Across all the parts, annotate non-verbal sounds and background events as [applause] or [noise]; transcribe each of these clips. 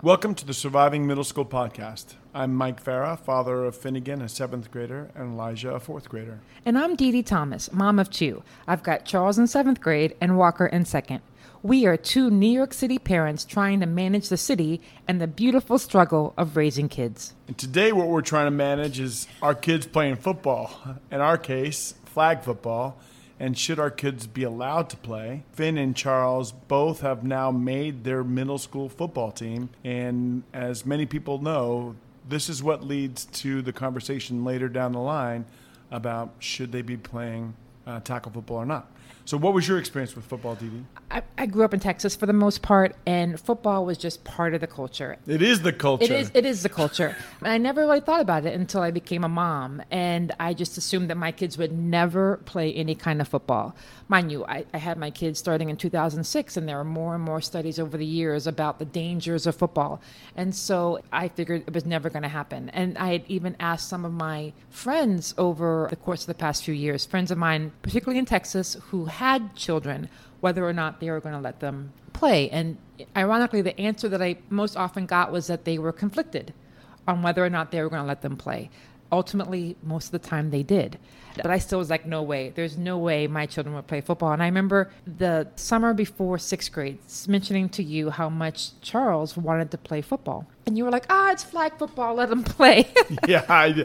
Welcome to the Surviving Middle School podcast. I'm Mike Farah, father of Finnegan, a seventh grader, and Elijah, a fourth grader. And I'm Dee Dee Thomas, mom of two. I've got Charles in seventh grade and Walker in second. We are two New York City parents trying to manage the city and the beautiful struggle of raising kids. And today, what we're trying to manage is our kids playing football. In our case, flag football. And should our kids be allowed to play? Finn and Charles both have now made their middle school football team. And as many people know, this is what leads to the conversation later down the line about should they be playing uh, tackle football or not. So, what was your experience with football? I, I, grew up in Texas for the most part, and football was just part of the culture. It is the culture. It is. It is the culture. and I never really thought about it until I became a mom, and I just assumed that my kids would never play any kind of football. Mind you, I, I had my kids starting in 2006, and there are more and more studies over the years about the dangers of football, and so I figured it was never going to happen. And I had even asked some of my friends over the course of the past few years, friends of mine, particularly in Texas, who had children whether or not they were going to let them play. And ironically, the answer that I most often got was that they were conflicted on whether or not they were going to let them play. Ultimately, most of the time they did. But I still was like, no way. There's no way my children would play football. And I remember the summer before sixth grade mentioning to you how much Charles wanted to play football. And you were like, ah, it's flag football, let him [laughs] play. [laughs] yeah, I,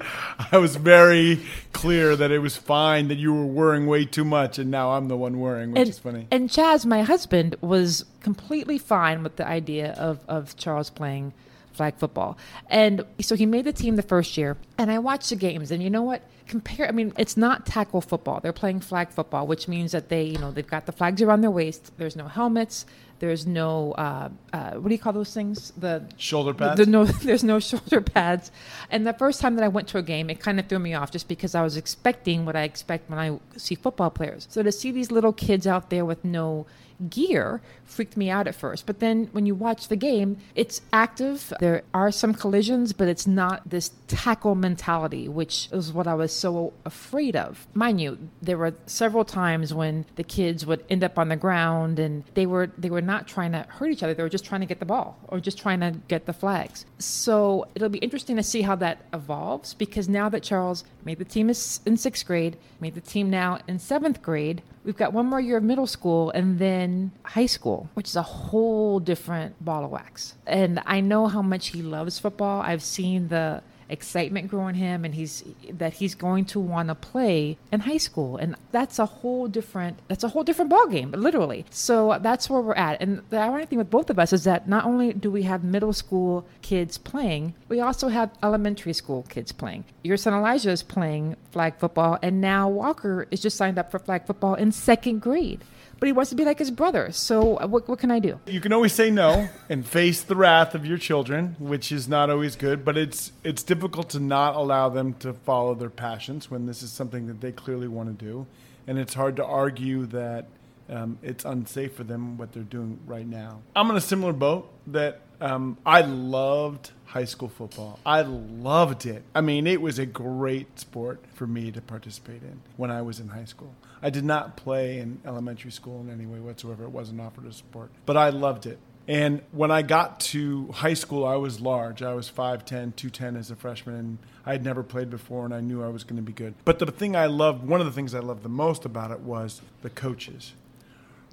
I was very clear that it was fine that you were worrying way too much, and now I'm the one worrying, which and, is funny. And Chaz, my husband, was completely fine with the idea of, of Charles playing flag football. And so he made the team the first year, and I watched the games, and you know what? Compare, I mean, it's not tackle football. They're playing flag football, which means that they, you know, they've got the flags around their waist. There's no helmets. There's no, uh, uh, what do you call those things? The shoulder pads. The, the, no, [laughs] there's no shoulder pads. And the first time that I went to a game, it kind of threw me off just because I was expecting what I expect when I see football players. So to see these little kids out there with no gear freaked me out at first. But then when you watch the game, it's active. There are some collisions, but it's not this tackle mentality, which is what I was so afraid of. Mind you, there were several times when the kids would end up on the ground and they were they were not trying to hurt each other. They were just trying to get the ball or just trying to get the flags. So it'll be interesting to see how that evolves because now that Charles made the team in sixth grade, made the team now in seventh grade, we've got one more year of middle school and then high school, which is a whole different ball of wax. And I know how much he loves football. I've seen the excitement grow in him and he's that he's going to want to play in high school. And that's a whole different that's a whole different ball game literally. So that's where we're at. And the ironic thing with both of us is that not only do we have middle school kids playing we also have elementary school kids playing. Your son elijah is playing flag football and now walker is just signed up for flag football in second grade but he wants to be like his brother. So uh, what, what can I do? You can always say no and face the wrath of your children, which is not always good. But it's it's difficult to not allow them to follow their passions when this is something that they clearly want to do, and it's hard to argue that um, it's unsafe for them what they're doing right now. I'm in a similar boat that um, I loved high school football. I loved it. I mean, it was a great sport for me to participate in when I was in high school. I did not play in elementary school in any way whatsoever. It wasn't offered as sport, but I loved it. And when I got to high school, I was large. I was 5'10, 210 as a freshman, and I had never played before, and I knew I was going to be good. But the thing I loved, one of the things I loved the most about it was the coaches,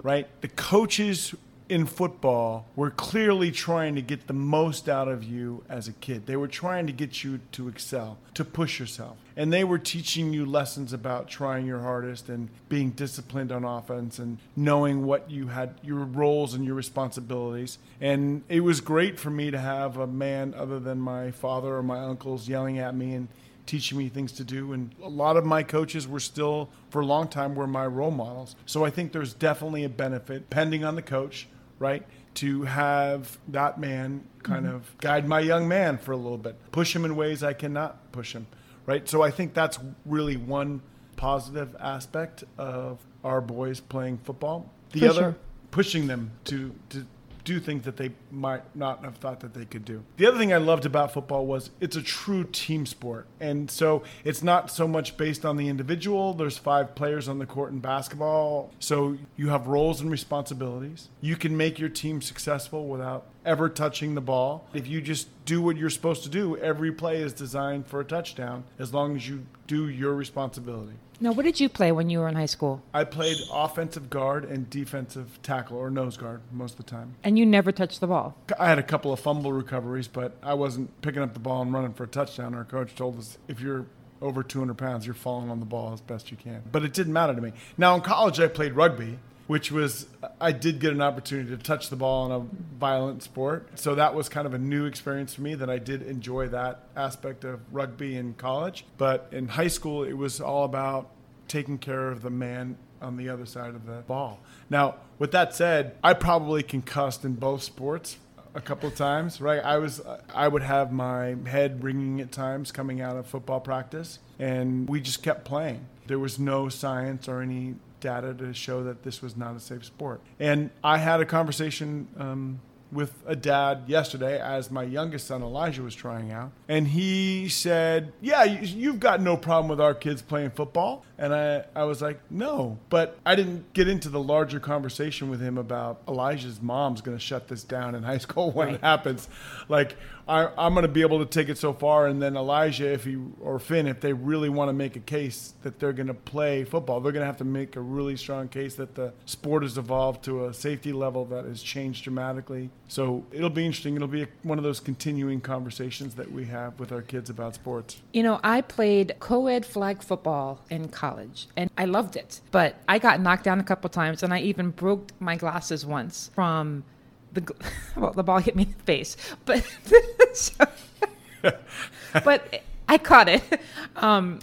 right? The coaches in football were clearly trying to get the most out of you as a kid. They were trying to get you to excel, to push yourself. And they were teaching you lessons about trying your hardest and being disciplined on offense and knowing what you had, your roles and your responsibilities. And it was great for me to have a man other than my father or my uncles yelling at me and teaching me things to do. And a lot of my coaches were still, for a long time, were my role models. So I think there's definitely a benefit, depending on the coach, right? To have that man kind mm-hmm. of guide my young man for a little bit, push him in ways I cannot push him, right? So I think that's really one positive aspect of our boys playing football. The for other, sure. pushing them to, to do things that they might not have thought that they could do. The other thing I loved about football was it's a true team sport. And so it's not so much based on the individual. There's five players on the court in basketball. So you have roles and responsibilities. You can make your team successful without ever touching the ball. If you just do what you're supposed to do, every play is designed for a touchdown as long as you do your responsibility. Now, what did you play when you were in high school? I played offensive guard and defensive tackle or nose guard most of the time. And you never touched the ball. I had a couple of fumble recoveries, but I wasn't picking up the ball and running for a touchdown. Our coach told us if you're over 200 pounds, you're falling on the ball as best you can. But it didn't matter to me. Now, in college, I played rugby, which was, I did get an opportunity to touch the ball in a violent sport. So that was kind of a new experience for me that I did enjoy that aspect of rugby in college. But in high school, it was all about taking care of the man on the other side of the ball. Now, with that said, I probably concussed in both sports a couple of times, right? I was I would have my head ringing at times coming out of football practice and we just kept playing. There was no science or any data to show that this was not a safe sport. And I had a conversation um, with a dad yesterday as my youngest son Elijah was trying out, and he said, "Yeah, you've got no problem with our kids playing football." And I, I was like, "No," but I didn't get into the larger conversation with him about Elijah's mom's going to shut this down in [laughs] high school when right. it happens. Like, I, I'm going to be able to take it so far, and then Elijah, if he or Finn, if they really want to make a case that they're going to play football, they're going to have to make a really strong case that the sport has evolved to a safety level that has changed dramatically so it'll be interesting. It'll be a, one of those continuing conversations that we have with our kids about sports. You know, I played co ed flag football in college and I loved it, but I got knocked down a couple times and I even broke my glasses once from the, [laughs] well, the ball hit me in the face. But, [laughs] so, [laughs] but I caught it. Um,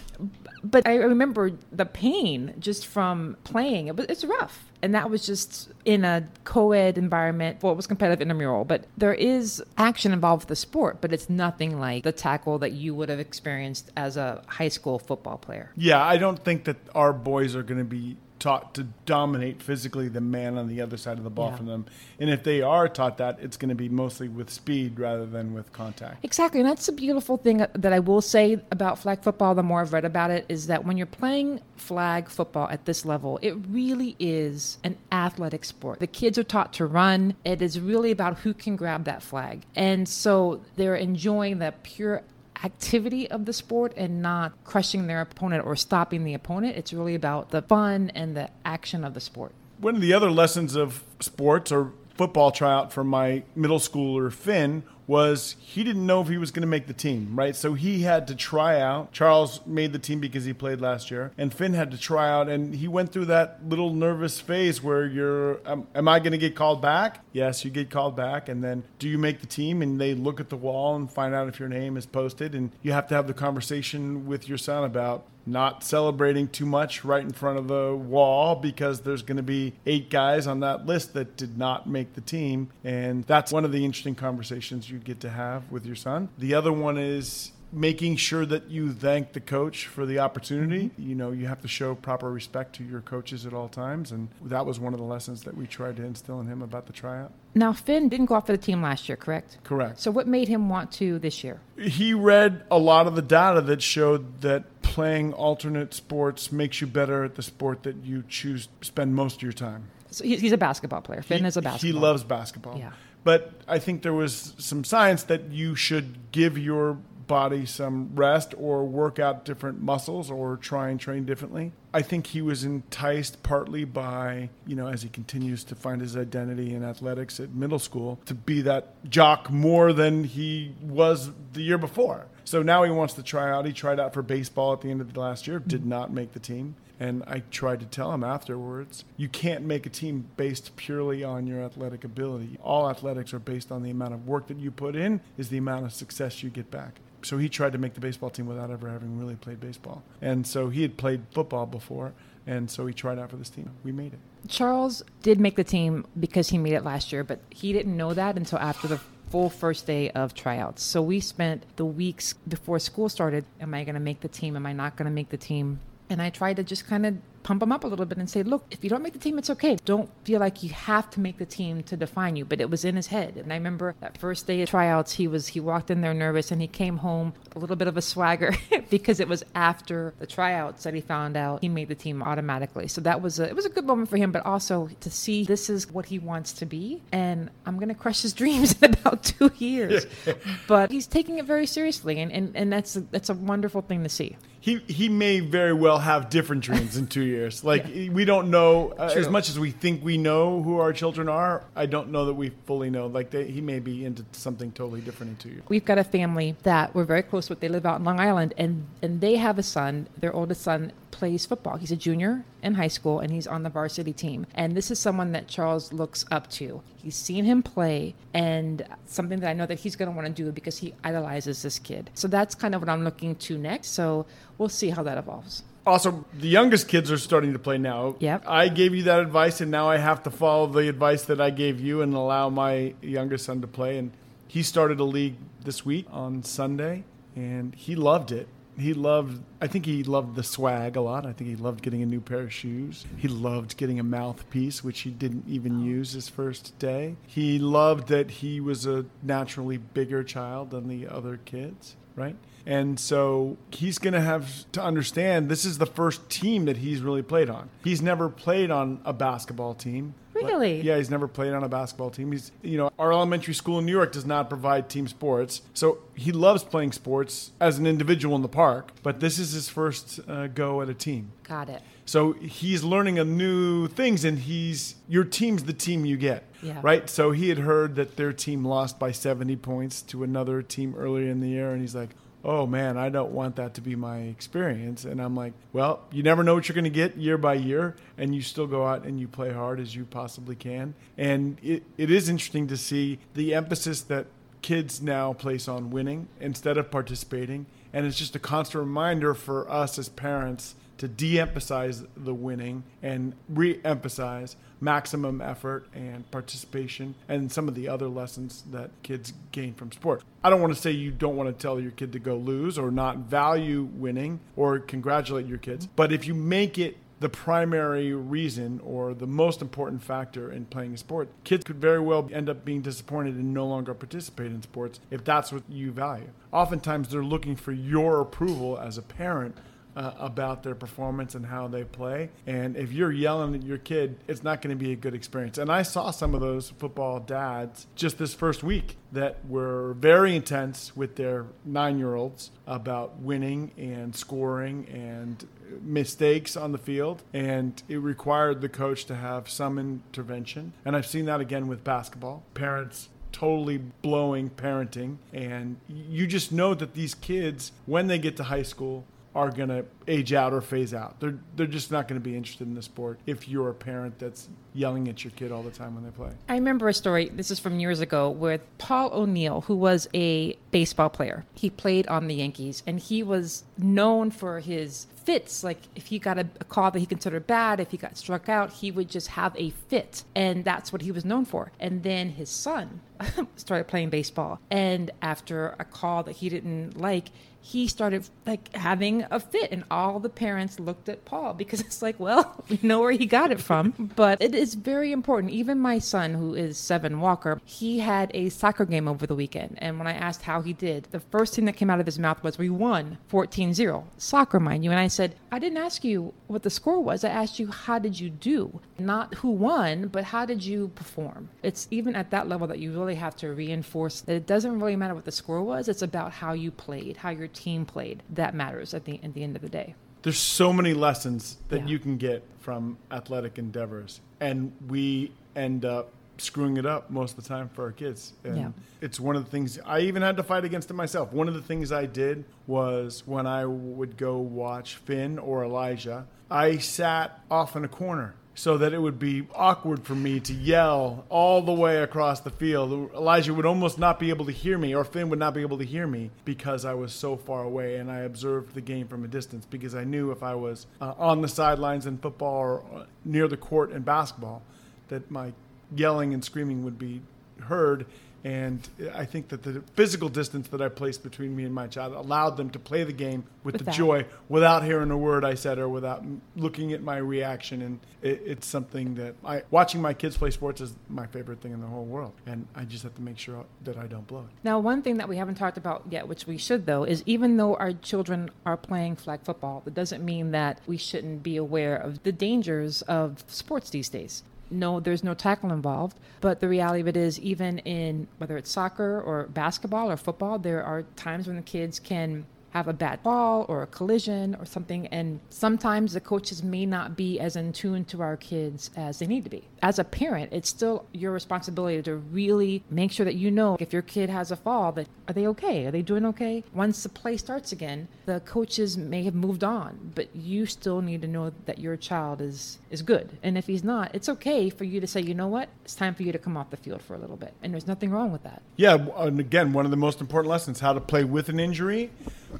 but I remember the pain just from playing. It was, it's rough. And that was just in a co ed environment. Well, it was competitive intramural, but there is action involved with the sport, but it's nothing like the tackle that you would have experienced as a high school football player. Yeah, I don't think that our boys are going to be taught to dominate physically the man on the other side of the ball yeah. from them. And if they are taught that, it's going to be mostly with speed rather than with contact. Exactly. And that's the beautiful thing uh, that I will say about flag football, the more I've read about it, is that when you're playing flag football at this level, it really is an athletic sport. The kids are taught to run. It is really about who can grab that flag. And so they're enjoying the pure activity of the sport and not crushing their opponent or stopping the opponent. It's really about the fun and the action of the sport. One of the other lessons of sports or football tryout for my middle schooler Finn was he didn't know if he was going to make the team, right? So he had to try out. Charles made the team because he played last year, and Finn had to try out, and he went through that little nervous phase where you're, um, am I going to get called back? Yes, you get called back, and then do you make the team? And they look at the wall and find out if your name is posted, and you have to have the conversation with your son about not celebrating too much right in front of the wall because there's going to be eight guys on that list that did not make the team. And that's one of the interesting conversations you get to have with your son. The other one is making sure that you thank the coach for the opportunity. You know, you have to show proper respect to your coaches at all times. And that was one of the lessons that we tried to instill in him about the tryout. Now, Finn didn't go off for the team last year, correct? Correct. So, what made him want to this year? He read a lot of the data that showed that playing alternate sports makes you better at the sport that you choose spend most of your time. So he's a basketball player. Finn he, is a basketball. He loves basketball. Yeah. But I think there was some science that you should give your body some rest or work out different muscles or try and train differently. I think he was enticed partly by, you know, as he continues to find his identity in athletics at middle school, to be that jock more than he was the year before. So now he wants to try out. He tried out for baseball at the end of the last year, did not make the team. And I tried to tell him afterwards, you can't make a team based purely on your athletic ability. All athletics are based on the amount of work that you put in, is the amount of success you get back so he tried to make the baseball team without ever having really played baseball. And so he had played football before, and so he tried out for this team. We made it. Charles did make the team because he made it last year, but he didn't know that until after the full first day of tryouts. So we spent the weeks before school started. Am I going to make the team? Am I not going to make the team? And I tried to just kind of pump him up a little bit and say, look, if you don't make the team, it's okay. Don't feel like you have to make the team to define you. But it was in his head. And I remember that first day of tryouts, he was he walked in there nervous and he came home a little bit of a swagger [laughs] because it was after the tryouts that he found out he made the team automatically. So that was a, it was a good moment for him, but also to see this is what he wants to be, and I'm going to crush his [laughs] dreams in about two years. [laughs] but he's taking it very seriously, and, and, and that's a, that's a wonderful thing to see he he may very well have different dreams in two years. [laughs] Like yeah. we don't know uh, as much as we think we know who our children are. I don't know that we fully know. Like they, he may be into something totally different in two years. We've got a family that we're very close with. They live out in Long Island, and and they have a son. Their oldest son plays football. He's a junior in high school and he's on the varsity team. And this is someone that Charles looks up to. He's seen him play and something that I know that he's going to want to do because he idolizes this kid. So that's kind of what I'm looking to next. So we'll see how that evolves. Also, the youngest kids are starting to play now. Yep. I gave you that advice, and now I have to follow the advice that I gave you and allow my youngest son to play. And he started a league this week on Sunday, and he loved it he loved i think he loved the swag a lot i think he loved getting a new pair of shoes he loved getting a mouthpiece which he didn't even use his first day he loved that he was a naturally bigger child than the other kids right and so he's going to have to understand this is the first team that he's really played on he's never played on a basketball team Really? yeah, he's never played on a basketball team. He's, you know, our elementary school in New York does not provide team sports. So he loves playing sports as an individual in the park, but this is his first uh, go at a team. Got it. So he's learning a new things, and he's your team's the team you get, yeah. right? So he had heard that their team lost by 70 points to another team earlier in the year, and he's like, oh man, I don't want that to be my experience. And I'm like, well, you never know what you're going to get year by year, and you still go out and you play hard as you possibly can. And it, it is interesting to see the emphasis that kids now place on winning instead of participating. And it's just a constant reminder for us as parents to de emphasize the winning and re emphasize maximum effort and participation and some of the other lessons that kids gain from sport. I don't want to say you don't want to tell your kid to go lose or not value winning or congratulate your kids, but if you make it the primary reason or the most important factor in playing a sport. Kids could very well end up being disappointed and no longer participate in sports if that's what you value. Oftentimes, they're looking for your approval as a parent uh, about their performance and how they play. And if you're yelling at your kid, it's not going to be a good experience. And I saw some of those football dads just this first week that were very intense with their nine year olds about winning and scoring and mistakes on the field. And it required the coach to have some intervention. And I've seen that again with basketball. Parents totally blowing parenting. And you just know that these kids, when they get to high school, are going to age out or phase out. They're they're just not going to be interested in the sport if you're a parent that's yelling at your kid all the time when they play. I remember a story. This is from years ago with Paul O'Neill, who was a baseball player. He played on the Yankees, and he was known for his fits. Like if he got a, a, call that he considered bad, if he got struck out, he would just have a fit. And that's what he was known for. And then his son [laughs] started playing baseball. And after a call that he didn't like, he started like having a fit and all the parents looked at paul because [laughs] it's like well we know where he got it from [laughs] but it is very important even my son who is seven walker he had a soccer game over the weekend and when i asked how he did. The first thing that came out of his mouth was we won 14-0 soccer mind you. And i said i didn't ask you what the score was. I asked you how did you do? Not who won but how did you perform? It's even at that level that you really have to reinforce that it doesn't really matter what the score was. It's about how you played how your team played. That matters at the at the end of the day. There's so many lessons that yeah. you can get from athletic endeavors, and we end up screwing it up most of the time for our kids. And yeah. it's one of the things I even had to fight against it myself. One of the things I did was when I would go watch Finn or Elijah, I sat off in a corner so that it would be awkward for me to yell all the way across the field. Elijah would almost not be able to hear me, or Finn would not be able to hear me because I was so far away and I observed the game from a distance because I knew if I was uh, on the sidelines in football or uh, near the court in basketball, that my yelling and screaming would be heard And I think that the physical distance that I placed between me and my child allowed them to play the game with, With the that. joy without hearing a word I said or without looking at my reaction. And it, it's something that I, watching my kids play sports is my favorite thing in the whole world. And I just have to make sure that I don't blow it. Now, one thing that we haven't talked about yet, which we should though, is even though our children are playing flag football, that doesn't mean that we shouldn't be aware of the dangers of sports these days. No, there's no tackle involved, but the reality of it is, even in whether it's soccer or basketball or football, there are times when the kids can have a bad fall or a collision or something, and sometimes the coaches may not be as in tune to our kids as they need to be. As a parent, it's still your responsibility to really make sure that you know if your kid has a fall, that are they okay? Are they doing okay? Once the play starts again, the coaches may have moved on, but you still need to know that your child is is good. And if he's not, it's okay for you to say, you know what, it's time for you to come off the field for a little bit, and there's nothing wrong with that. Yeah, and again, one of the most important lessons: how to play with an injury,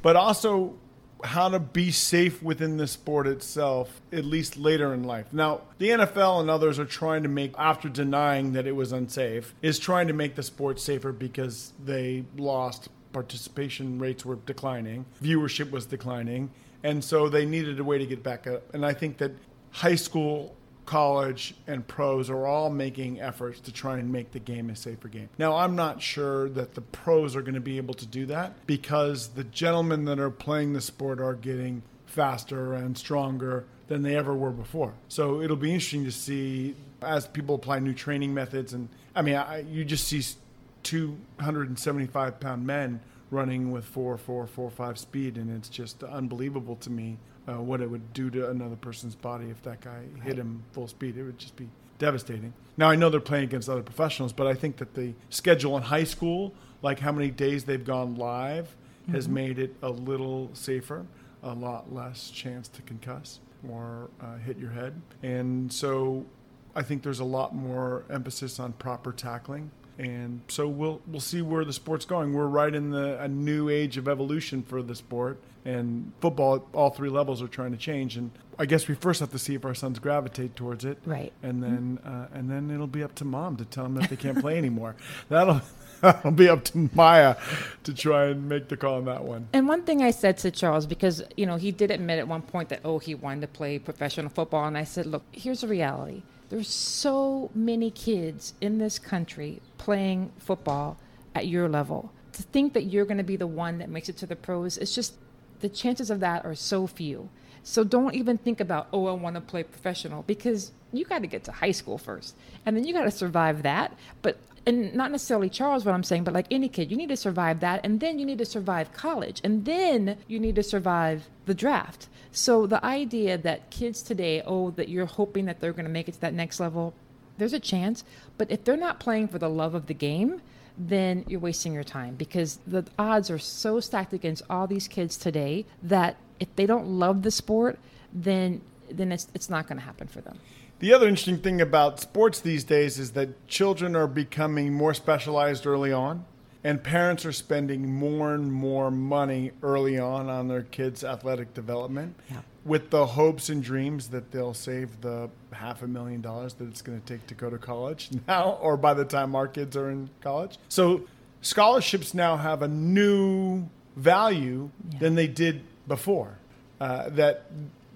but also how to be safe within the sport itself, at least later in life. Now, the NFL and others are trying to make, after denying that it was unsafe, is trying to make the sport safer because they lost participation rates were declining, viewership was declining, and so they needed a way to get back up. And I think that high school college and pros are all making efforts to try and make the game a safer game. Now, I'm not sure that the pros are going to be able to do that because the gentlemen that are playing the sport are getting faster and stronger than they ever were before. So it'll be interesting to see as people apply new training methods. And I mean, I, you just see 275 pound men running with four, four, four, five speed, and it's just unbelievable to me uh, what it would do to another person's body if that guy hit him full speed. It would just be devastating. Now I know they're playing against other professionals, but I think that the schedule in high school, like how many days they've gone live, has made it a little safer, a lot less chance to concuss or uh, hit your head, and so I think there's a lot more emphasis on proper tackling. And so we'll we'll see where the sport's going. We're right in the a new age of evolution for the sport, and football at all three levels are trying to change. And I guess we first have to see if our sons gravitate towards it, Right. And then uh, and then it'll be up to mom to tell them that they can't play anymore. [laughs] That'll [laughs] that'll be up to Maya to try and make the call on that one. And one thing I said to Charles, because you know he did admit at one point that oh he wanted to play professional football, and I said, look, here's the reality: there's so many kids in this country playing football at your level. To think that you're going to be the one that makes it to the pros, it's just the chances of that are so few. So don't even think about oh I want to play professional because you got to get to high school first, and then you got to survive that. But and not necessarily Charles, what I'm saying, but like any kid, you need to survive that, and then you need to survive college, and then you need to survive the draft. So the idea that kids today, oh, that you're hoping that they're going to make it to that next level, there's a chance, but if they're not playing for the love of the game, then you're wasting your time because the odds are so stacked against all these kids today that if they don't love the sport, then then it's it's not going to happen for them. The other interesting thing about sports these days is that children are becoming more specialized early on, and parents are spending more and more money early on on their kids' athletic development Yeah. With the hopes and dreams that they'll save the half a million dollars that it's going to take to go to college [laughs] now or by the time our kids are in college. So scholarships now have a new value Yeah. than they did before. Uh, that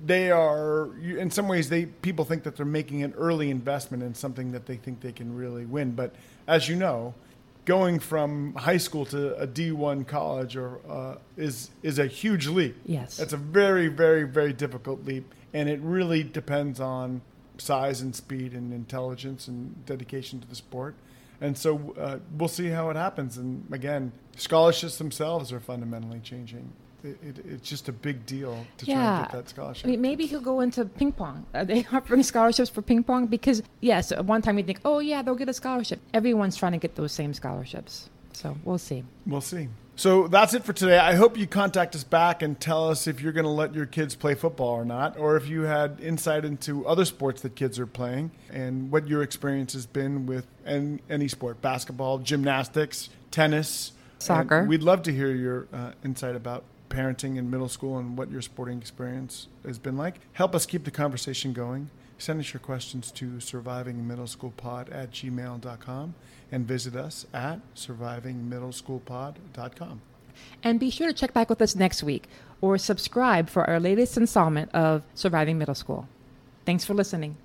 they are in some ways they people think that they're making an early investment in something that they think they can really win but as you know going from high school to a D1 college or uh, is is a huge leap. Yes. it's a very very very difficult leap and it really depends on size and speed and intelligence and dedication to the sport. And so uh, we'll see how it happens. And again scholarships themselves are fundamentally changing it, it, it's just a big deal to try and get that scholarship I mean, maybe he'll go into ping pong. [laughs] Are they offering scholarships for ping pong? Because yes, at one time you think, oh yeah, they'll get a scholarship. Everyone's trying to get those same scholarships. So we'll see. We'll see. So that's it for today. I hope you contact us back and tell us if you're going to let your kids play football or not, or if you had insight into other sports that kids are playing and what your experience has been with an, any sport basketball, gymnastics, tennis, Soccer. And we'd love to hear your uh, insight about parenting in middle school and what your sporting experience has been like. Help us keep the conversation going. Send us your questions to survivingmiddleschoolpod at gmail.com and visit us at survivingmiddleschoolpod.com. And be sure to check back with us next week or subscribe for our latest installment of Surviving Middle School. Thanks for listening.